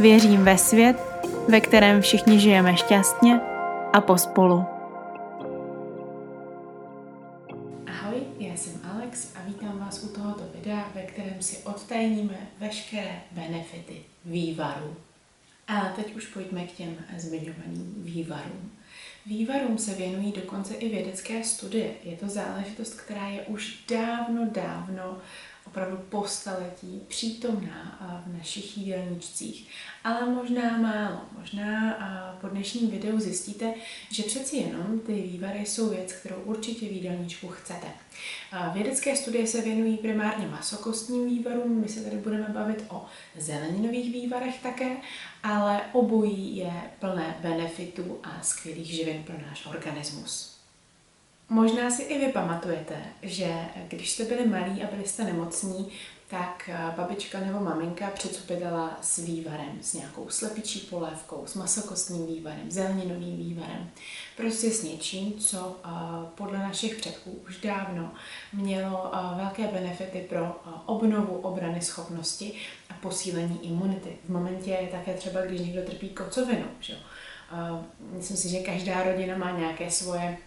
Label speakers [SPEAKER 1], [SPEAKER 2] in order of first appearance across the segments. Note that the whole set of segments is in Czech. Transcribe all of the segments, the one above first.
[SPEAKER 1] Věřím ve svět, ve kterém všichni žijeme šťastně a pospolu.
[SPEAKER 2] Ahoj, já jsem Alex a vítám vás u tohoto videa, ve kterém si odtajníme veškeré benefity vývaru. A teď už pojďme k těm zmiňovaným vývarům. Vývarům se věnují dokonce i vědecké studie. Je to záležitost, která je už dávno, dávno opravdu po staletí přítomná v našich jídelníčcích. Ale možná málo. Možná po dnešním videu zjistíte, že přeci jenom ty vývary jsou věc, kterou určitě v jídelníčku chcete. Vědecké studie se věnují primárně masokostním vývarům, my se tady budeme bavit o zeleninových vývarech také, ale obojí je plné benefitů a skvělých živin pro náš organismus. Možná si i vy pamatujete, že když jste byli malí a byli jste nemocní, tak eh, babička nebo maminka přecupidala s vývarem, s nějakou slepičí polévkou, s masokostním vývarem, zeleninovým vývarem. Prostě s něčím, co eh, podle našich předků už dávno mělo eh, velké benefity pro obnovu obrany schopnosti a posílení imunity. V momentě je také třeba, když někdo trpí kocovinou. Že? Myslím si, že každá rodina má nějaké svoje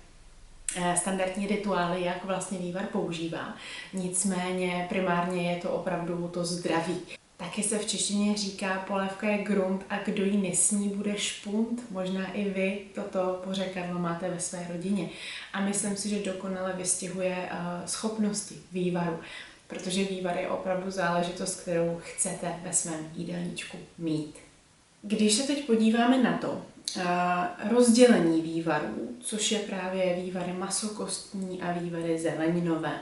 [SPEAKER 2] standardní rituály, jak vlastně vývar používá. Nicméně primárně je to opravdu to zdraví. Taky se v češtině říká, polévka je grunt a kdo ji nesní, bude špunt. Možná i vy toto pořekadlo máte ve své rodině. A myslím si, že dokonale vystihuje uh, schopnosti vývaru, protože vývar je opravdu záležitost, kterou chcete ve svém jídelníčku mít. Když se teď podíváme na to, rozdělení vývarů, což je právě vývary masokostní a vývary zeleninové.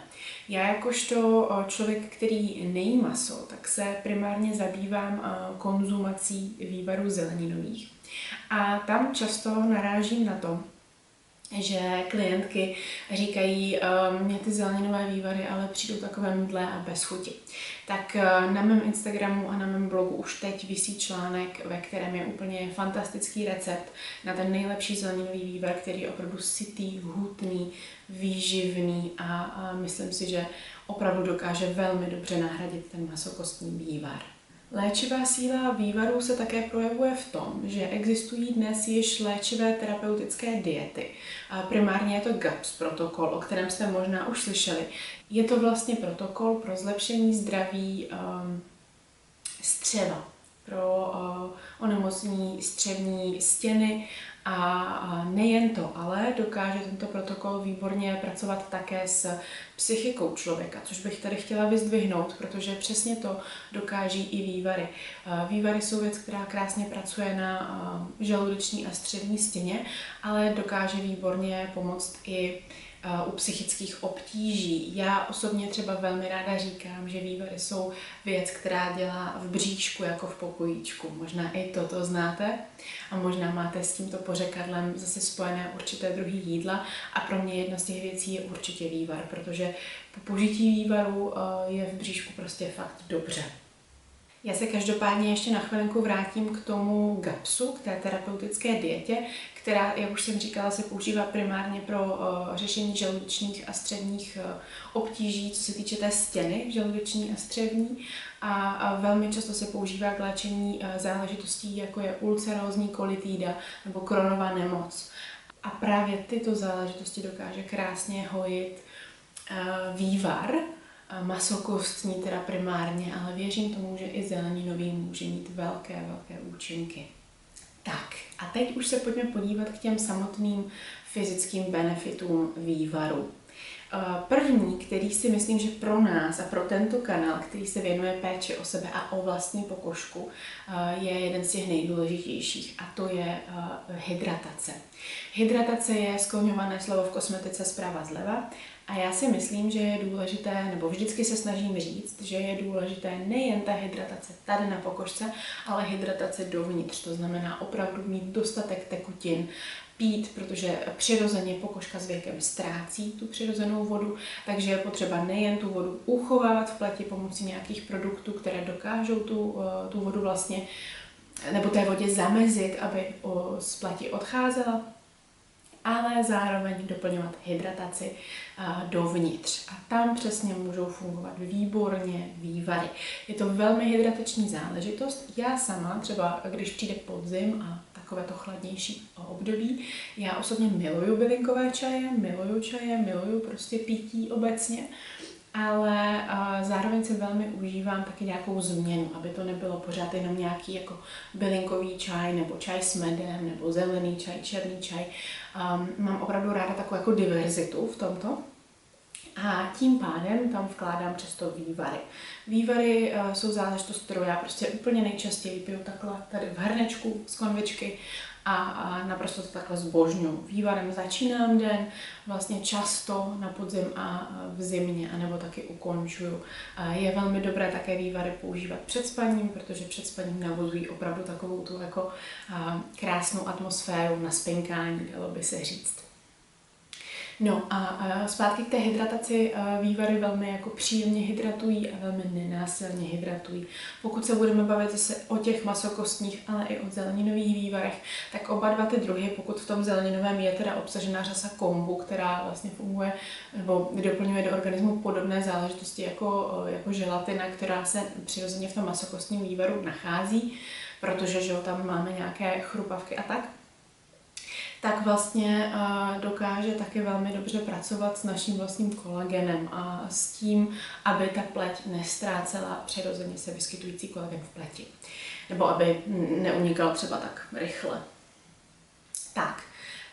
[SPEAKER 2] Já jakožto člověk, který nejí maso, tak se primárně zabývám konzumací vývarů zeleninových. A tam často narážím na to, že klientky říkají, ehm, mě ty zeleninové vývary ale přijdou takové mdlé a bez chuti. Tak eh, na mém Instagramu a na mém blogu už teď vysí článek, ve kterém je úplně fantastický recept na ten nejlepší zeleninový vývar, který je opravdu sytý, hutný, výživný a, a myslím si, že opravdu dokáže velmi dobře nahradit ten masokostní vývar. Léčivá síla vývaru se také projevuje v tom, že existují dnes již léčivé terapeutické diety. A primárně je to GAPS protokol, o kterém jste možná už slyšeli. Je to vlastně protokol pro zlepšení zdraví um, střeva, pro uh, onemocnění střevní stěny a nejen to, ale dokáže tento protokol výborně pracovat také s psychikou člověka, což bych tady chtěla vyzdvihnout, protože přesně to dokáží i vývary. Vývary jsou věc, která krásně pracuje na žaludeční a střední stěně, ale dokáže výborně pomoct i u psychických obtíží. Já osobně třeba velmi ráda říkám, že vývary jsou věc, která dělá v bříšku jako v pokojíčku. Možná i toto znáte a možná máte s tímto pořekadlem zase spojené určité druhy jídla a pro mě jedna z těch věcí je určitě vývar, protože po požití vývaru eh, je v bříšku prostě fakt dobře. Já se každopádně ještě na chvilinku vrátím k tomu GAPSu, k té terapeutické dietě, která, jak už jsem říkala, se používá primárně pro uh, řešení žaludečních a středních uh, obtíží, co se týče té stěny žaludeční a střevní. A, velmi často se používá k léčení uh, záležitostí, jako je ulcerózní kolitída nebo kronová nemoc. A právě tyto záležitosti dokáže krásně hojit vývar, masokostní teda primárně, ale věřím tomu, že i zeleninový může mít velké, velké účinky. Tak a teď už se pojďme podívat k těm samotným fyzickým benefitům vývaru. První, který si myslím, že pro nás a pro tento kanál, který se věnuje péči o sebe a o vlastní pokožku, je jeden z těch nejdůležitějších a to je hydratace. Hydratace je skloňované slovo v kosmetice zprava zleva A já si myslím, že je důležité, nebo vždycky se snažím říct, že je důležité nejen ta hydratace tady na pokožce, ale hydratace dovnitř. To znamená opravdu mít dostatek tekutin, pít, protože přirozeně pokožka s věkem ztrácí tu přirozenou vodu, takže je potřeba nejen tu vodu uchovávat v pleti pomocí nějakých produktů, které dokážou tu, eh, tu vodu vlastně nebo té vodě zamezit, aby z pleti odcházela, ale zároveň doplňovat hydrataci dovnitř. A tam přesně můžou fungovat výborně vývary. Je to velmi hydratační záležitost. Já sama třeba, když přijde podzim a takové to chladnější období, já osobně miluju bylinkové čaje, miluju čaje, miluju prostě pití obecně ale zároveň si velmi užívám taky nějakou změnu, aby to nebylo pořád jenom nějaký jako bylinkový čaj, nebo čaj s medem, nebo zelený čaj, černý čaj. Um, mám opravdu ráda takovou jako diverzitu v tomto. A tím pádem tam vkládám často vývary. Vývary uh, jsou záležitost, kterou já prostě úplně nejčastěji piju takhle tady v hrnečku z konvičky a, a naprosto to takhle zbožňuji. Vývarem začínám den, vlastně často na podzim a v zimě, anebo taky ukončuju. Je velmi dobré také vývary používat před spaním, protože před spaním navozují opravdu takovou tu jako krásnou atmosféru na spinkání, dalo by se říct. No a zpátky k té hydrataci vývary velmi jako příjemně hydratují a velmi nenásilně hydratují. Pokud se budeme bavit zase o těch masokostních, ale i o zeleninových vývarech, tak oba dva ty druhy, pokud v tom zeleninovém je teda obsažena řasa kombu, která vlastně funguje nebo doplňuje do organismu podobné záležitosti jako, jako želatina, která se přirozeně v tom masokostním vývaru nachází, protože že jo, tam máme nějaké chrupavky a tak, tak vlastně dokáže taky velmi dobře pracovat s naším vlastním kolagenem a s tím, aby ta pleť nestrácela přirozeně se vyskytující kolagen v pleti. Nebo aby neunikal třeba tak rychle. Tak,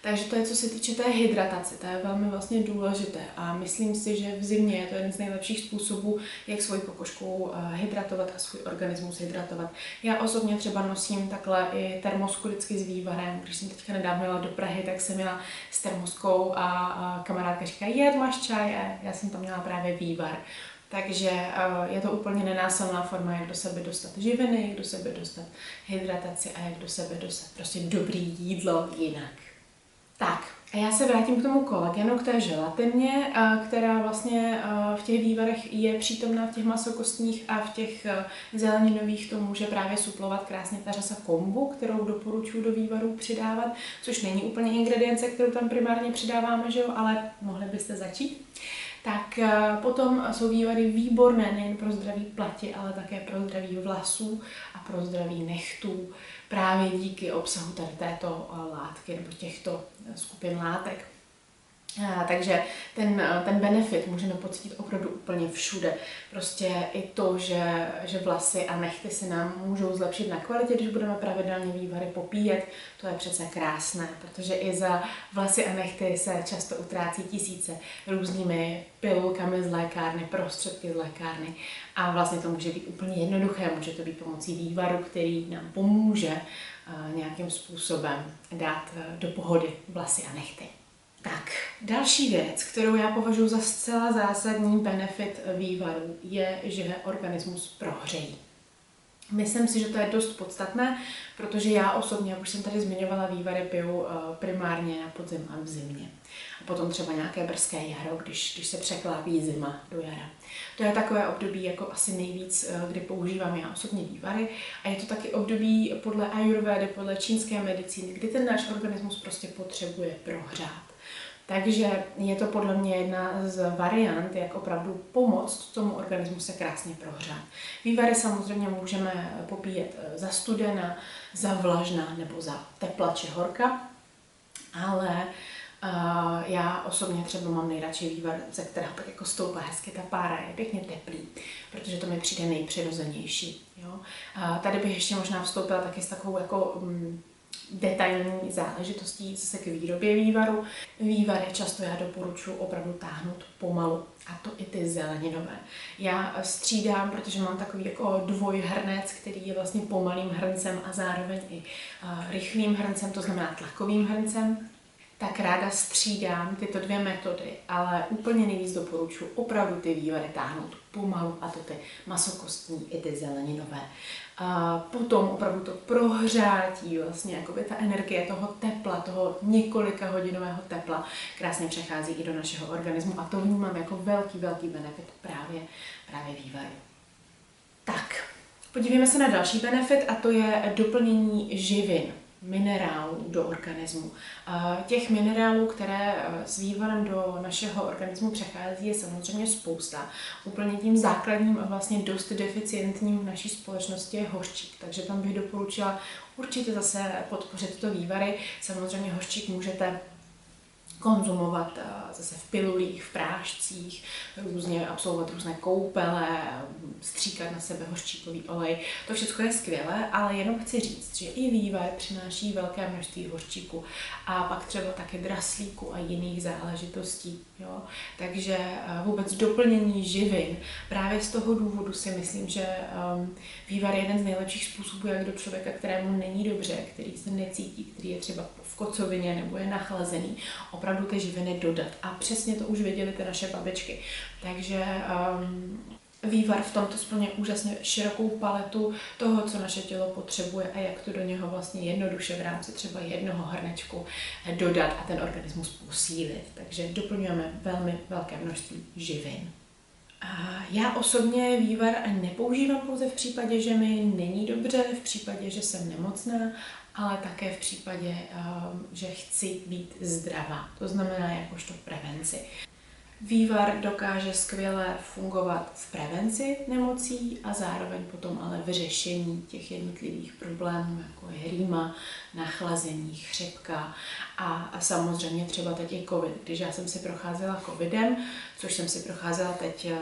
[SPEAKER 2] takže to je, co se týče té hydratace, to je velmi vlastně důležité a myslím si, že v zimě je to jeden z nejlepších způsobů, jak svoji pokožku eh, hydratovat a svůj organismus hydratovat. Já osobně třeba nosím takhle i termosku vždycky s vývarem. Když jsem teďka nedávno jela do Prahy, tak jsem měla s termoskou a kamarádka říká, jed, máš čaj? A já jsem tam měla právě vývar. Takže uh, je to úplně nenásilná forma, jak do sebe dostat živiny, jak do sebe dostat hydrataci a jak do sebe dostat prostě dobrý jídlo jinak. Tak, a já se vrátím k tomu kolagenu, k té želatině, která vlastně v těch vývarech je přítomná v těch masokostních a v těch zeleninových to může právě suplovat krásně ta řasa kombu, kterou doporučuji do vývarů přidávat, což není úplně ingredience, kterou tam primárně přidáváme, že jo, ale mohli byste začít. Tak potom jsou vývary výborné nejen pro zdraví pleti, ale také pro zdraví vlasů a pro zdraví nechtů právě díky obsahu tady této eh, látky nebo těchto eh, skupin látek. Takže ten, ten benefit můžeme pocítit opravdu úplně všude. Prostě i to, že, že vlasy a nechty se nám můžou zlepšit na kvalitě, když budeme pravidelně vývary popíjet, to je přece krásné, protože i za vlasy a nechty se často utrácí tisíce různými pilulkami z lékárny, prostředky z lékárny a vlastně to může být úplně jednoduché, může to být pomocí vývaru, který nám pomůže uh, nějakým způsobem dát uh, do pohody vlasy a nechty. Tak, další věc, kterou já považuji za zcela zásadní benefit vývaru, je, že organismus prohřejí. Myslím si, že to je dost podstatné, protože já osobně, jak už jsem tady zmiňovala, vývary piju eh, primárně na podzim a v zimě. A potom třeba nějaké brzké jaro, když, když se překlápí zima do jara. To je takové období jako asi nejvíc, eh, kdy používám já osobně vývary. A je to taky období podle ayurvedy, podle čínské medicíny, kdy ten náš organismus prostě potřebuje prohřát. Takže je to podle mě jedna z variant, jak opravdu pomoct tomu organismu se krásně prohřát. Vývary samozřejmě můžeme popíjet eh, za studena, za vlažná nebo za tepla či horka, ale Uh, já osobně třeba mám nejradši vývar, ze kterého tak jako stoupá hezky ta pára, je pěkně teplý, protože to mi přijde nejpřirozenější. Jo? Tady bych ještě možná vstoupila taky s takovou jako um, detailní záležitostí zase k výrobě vývaru. Vývary často já doporučuji opravdu táhnout pomalu, a to i ty zeleninové. Já střídám, protože mám takový jako dvojhrnec, který je vlastně pomalým hrncem a zároveň i rychlým hrncem, to znamená tlakovým hrncem. tak ráda střídám tyto dvě metody, ale úplně nejvíc doporučuji opravdu ty vývary táhnout pomalu a to ty masokostní i ty zeleninové. A potom opravdu to prohřátí, vlastně jakoby ta energie toho tepla, toho několika hodinového tepla krásně přechází i do našeho organismu a to vnímám jako velký, velký benefit právě, právě vývaru. Tak, podívejme se na další benefit a to je doplnění živin minerálů do organismu. Těch minerálů, které e, s vývarem do našeho organismu přechází, je samozřejmě spousta. Úplně tím základním a vlastně dost deficientním v naší společnosti je hořčík, takže tam bych doporučila určitě zase podpořit to vývary. Samozřejmě hořčík můžete konzumovat eh, zase v pilulích, v prášcích, různě absolvovat různé koupele, stříkat na sebe hořčíkový olej. To všechno je skvělé, ale jenom chci říct, že i vývar přináší velké množství hořčíku a pak třeba také draslíku a jiných záležitostí. Jo? Takže eh, vůbec doplnění živin, právě z toho důvodu si myslím, že um, vývar je jeden z nejlepších způsobů, jak do člověka, kterému není dobře, který se necítí, který je třeba v kocovině nebo je nachlazený, opravdu ty živiny dodat. A přesně to už věděli ty naše babičky. Takže um, vývar v tomto splně úžasně širokou paletu toho, co naše tělo potřebuje a jak to do něho vlastně jednoduše v rámci třeba jednoho hrnečku dodat a ten organismus posílit. Takže doplňujeme velmi velké množství živin. Já osobně vývar nepoužívám pouze v případě, že mi není dobře, v případě, že jsem nemocná, ale také v případě, um, že chci být zdravá. To znamená jakožto prevenci. Vývar dokáže skvěle fungovat v prevenci nemocí a zároveň potom ale v řešení těch jednotlivých problémů, jako je rýma, nachlazení, chřipka a, a samozřejmě třeba teď i covid. Když já jsem si procházela covidem, což jsem si procházela teď uh,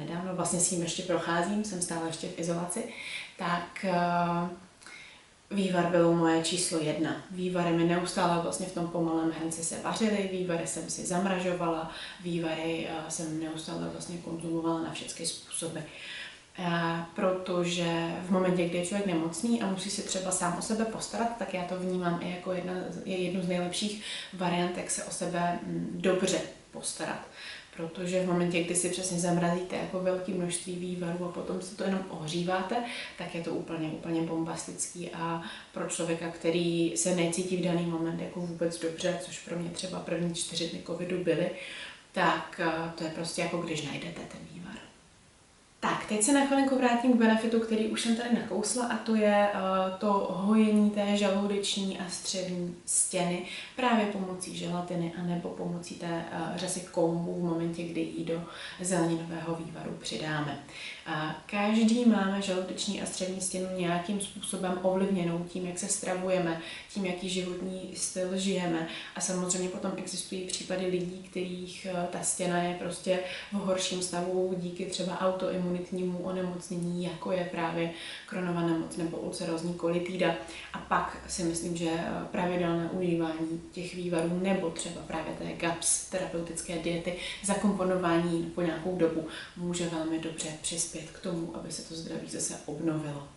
[SPEAKER 2] nedávno, vlastně s tím ještě procházím, jsem stále ještě v izolaci, tak uh, Vývar bylo moje číslo jedna. Vývary mi neustále vlastně v tom pomalém hrnci se vařily, vývary jsem si zamražovala, vývary eh, jsem neustále vlastně konzumovala na všechny způsoby. Eh, protože v momentě, kdy je člověk nemocný a musí si třeba sám o sebe postarat, tak já to vnímám i jako jedna, je jednu z nejlepších variant, jak se o sebe mm, dobře postarat protože v momentě, kdy si přesně zamrazíte jako velké množství vývarů a potom se to jenom ohříváte, tak je to úplně, úplně bombastický a pro člověka, který se necítí v daný moment jako vůbec dobře, což pro mě třeba první čtyři dny covidu byly, tak eh, to je prostě jako když najdete ten vývar. Tak, teď se na chvilinku vrátím k benefitu, který už jsem tady nakousla a to je uh, to hojení té žaludeční a střevní stěny právě pomocí želatiny a nebo pomocí té uh, řasy koumů v momentě, kdy ji do zeleninového vývaru přidáme. Každý máme žaludeční a střevní stěnu nějakým způsobem ovlivněnou tím, jak se stravujeme, tím, jaký životní styl žijeme a samozřejmě potom existují případy lidí, kterých uh, ta stěna je prostě v horším stavu díky třeba autoimunitě imunitnímu onemocnění, jako je právě kronová nemoc nebo ulcerozní kolitída. A pak si myslím, že pravidelné užívání těch vývarů nebo třeba právě té GAPS, terapeutické diety, zakomponování po nějakou dobu může velmi dobře přispět k tomu, aby se to zdraví zase obnovilo.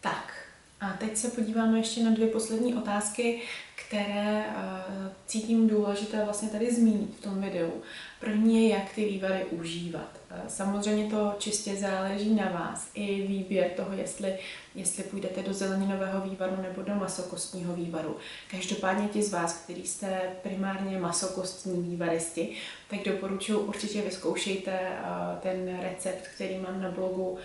[SPEAKER 2] Tak, a teď se podíváme ještě na dvě poslední otázky, které uh, cítím důležité vlastně tady zmínit v tom videu. První je, jak ty vývary užívat. Uh, samozřejmě to čistě záleží na vás. I výběr toho, jestli, jestli půjdete do zeleninového vývaru nebo do masokostního vývaru. Každopádně ti z vás, kteří jste primárně masokostní vývaristi, tak doporučuji určitě vyzkoušejte uh, ten recept, který mám na blogu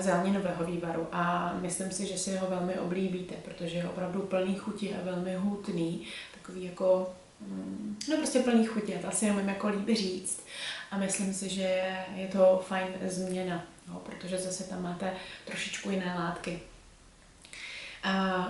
[SPEAKER 2] zeleninového vývaru a myslím si, že si ho velmi oblíbíte, protože je opravdu plný chuti a velmi hutný, takový jako, mm, no prostě plný chuti, to asi nemůžu jako líbí říct a myslím si, že je to fajn změna, no, protože zase tam máte trošičku jiné látky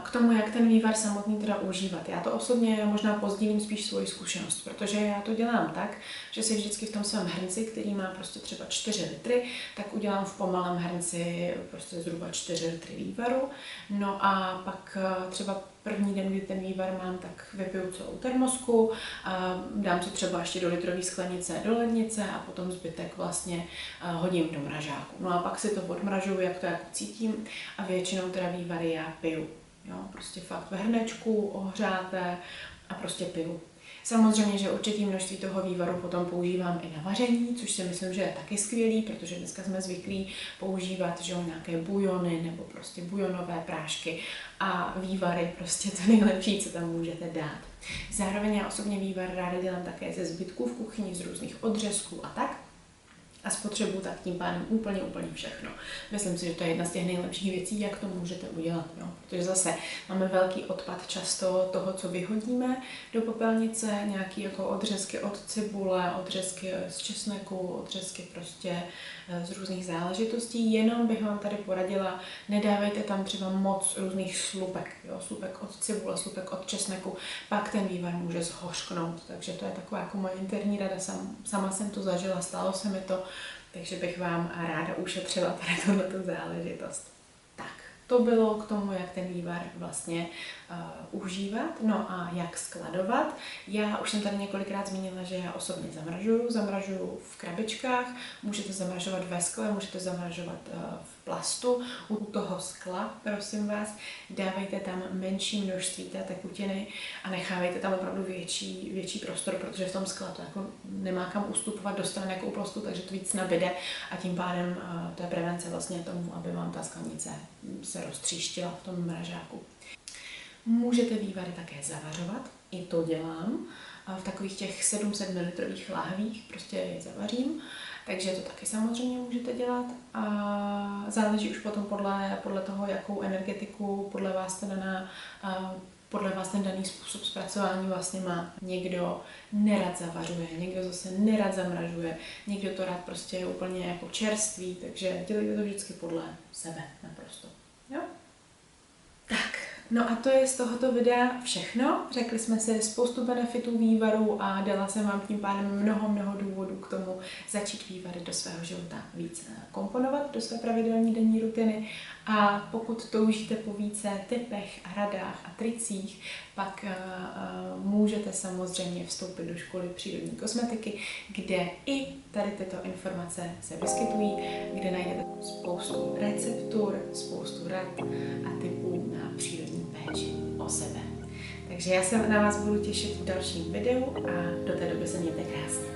[SPEAKER 2] k tomu, jak ten vývar samotný teda užívat. Já to osobně možná pozdílím spíš svoji zkušenost, protože já to dělám tak, že si vždycky v tom svém hrnci, který má prostě třeba 4 litry, tak udělám v pomalém hrnci prostě zhruba 4 litry vývaru. No a pak eh, třeba první den, kdy ten vývar mám, tak vypiju celou termosku, a dám si třeba ještě do litrové sklenice do lednice a potom zbytek vlastně eh, hodím do mražáku. No a pak si to odmražuju, jak to jako cítím a většinou teda vývary já piju. Jo, prostě fakt ve hrnečku, ohřáté a prostě piju. Samozřejmě, že určitý množství toho vývaru potom používám i na vaření, což si myslím, že je taky skvělý, protože dneska jsme zvyklí používat že nějaké bujony nebo prostě bujonové prášky a vývary prostě to nejlepší, co tam můžete dát. Zároveň já osobně vývar ráda dělám také ze zbytků v kuchyni, z různých odřezků a tak a spotřebu tak tím pádem úplně, úplně všechno. Myslím si, že to je jedna z těch nejlepších věcí, jak to můžete udělat. Jo? Protože zase máme velký odpad často toho, co vyhodíme do popelnice, nějaký jako odřezky od cibule, odřezky z česneku, odřezky prostě eh, z různých záležitostí. Jenom bych vám tady poradila, nedávejte tam třeba moc různých slupek. Jo? Slupek od cibule, slupek od česneku, pak ten vývar může zhořknout. Takže to je taková jako moje interní rada. Sam, sama jsem to zažila, stalo se mi to takže bych vám ráda ušetřila tady tohleto záležitost. Tak, to bylo k tomu, jak ten vývar vlastně uh, užívat, no a jak skladovat. Já už jsem tady několikrát zmínila, že já osobně zamražuju, zamražuju v krabičkách, můžete zamražovat ve skle, můžete zamražovat uh, v plastu. U toho skla, prosím vás, dávejte tam menší množství té tekutiny a nechávejte tam opravdu větší, větší prostor, protože v tom skle to jako nemá kam ustupovat do strany jako u plastu, takže to víc nabide a tím pádem uh, to je prevence vlastně tomu, aby vám ta sklenice se roztříštila v tom mražáku. Můžete vývary také zavařovat, i to dělám, v takových těch 700 ml lahvích, prostě je zavařím. Takže to taky samozřejmě můžete dělat a záleží už potom podle, podle toho, jakou energetiku podle vás ten daná, podle vás ten daný způsob zpracování vlastně má. Někdo nerad zavařuje, někdo zase nerad zamražuje, někdo to rád prostě je úplně jako čerstvý, takže dělejte to vždycky podle sebe naprosto. No a to je z tohoto videa všechno. Řekli jsme si spoustu benefitů vývaru a dala jsem vám tím pádem mnoho, mnoho důvodů k tomu začít vývary do svého života víc eh, komponovat, do své pravidelní denní rutiny. A pokud toužíte po více typech a radách a tricích, pak uh, můžete samozřejmě vstoupit do školy přírodní kosmetiky, kde i tady tyto informace se vyskytují, kde najdete spoustu receptur, spoustu rad a typů na přírodní péči o sebe. Takže já se na vás budu těšit v dalším videu a do té doby se mějte krásně.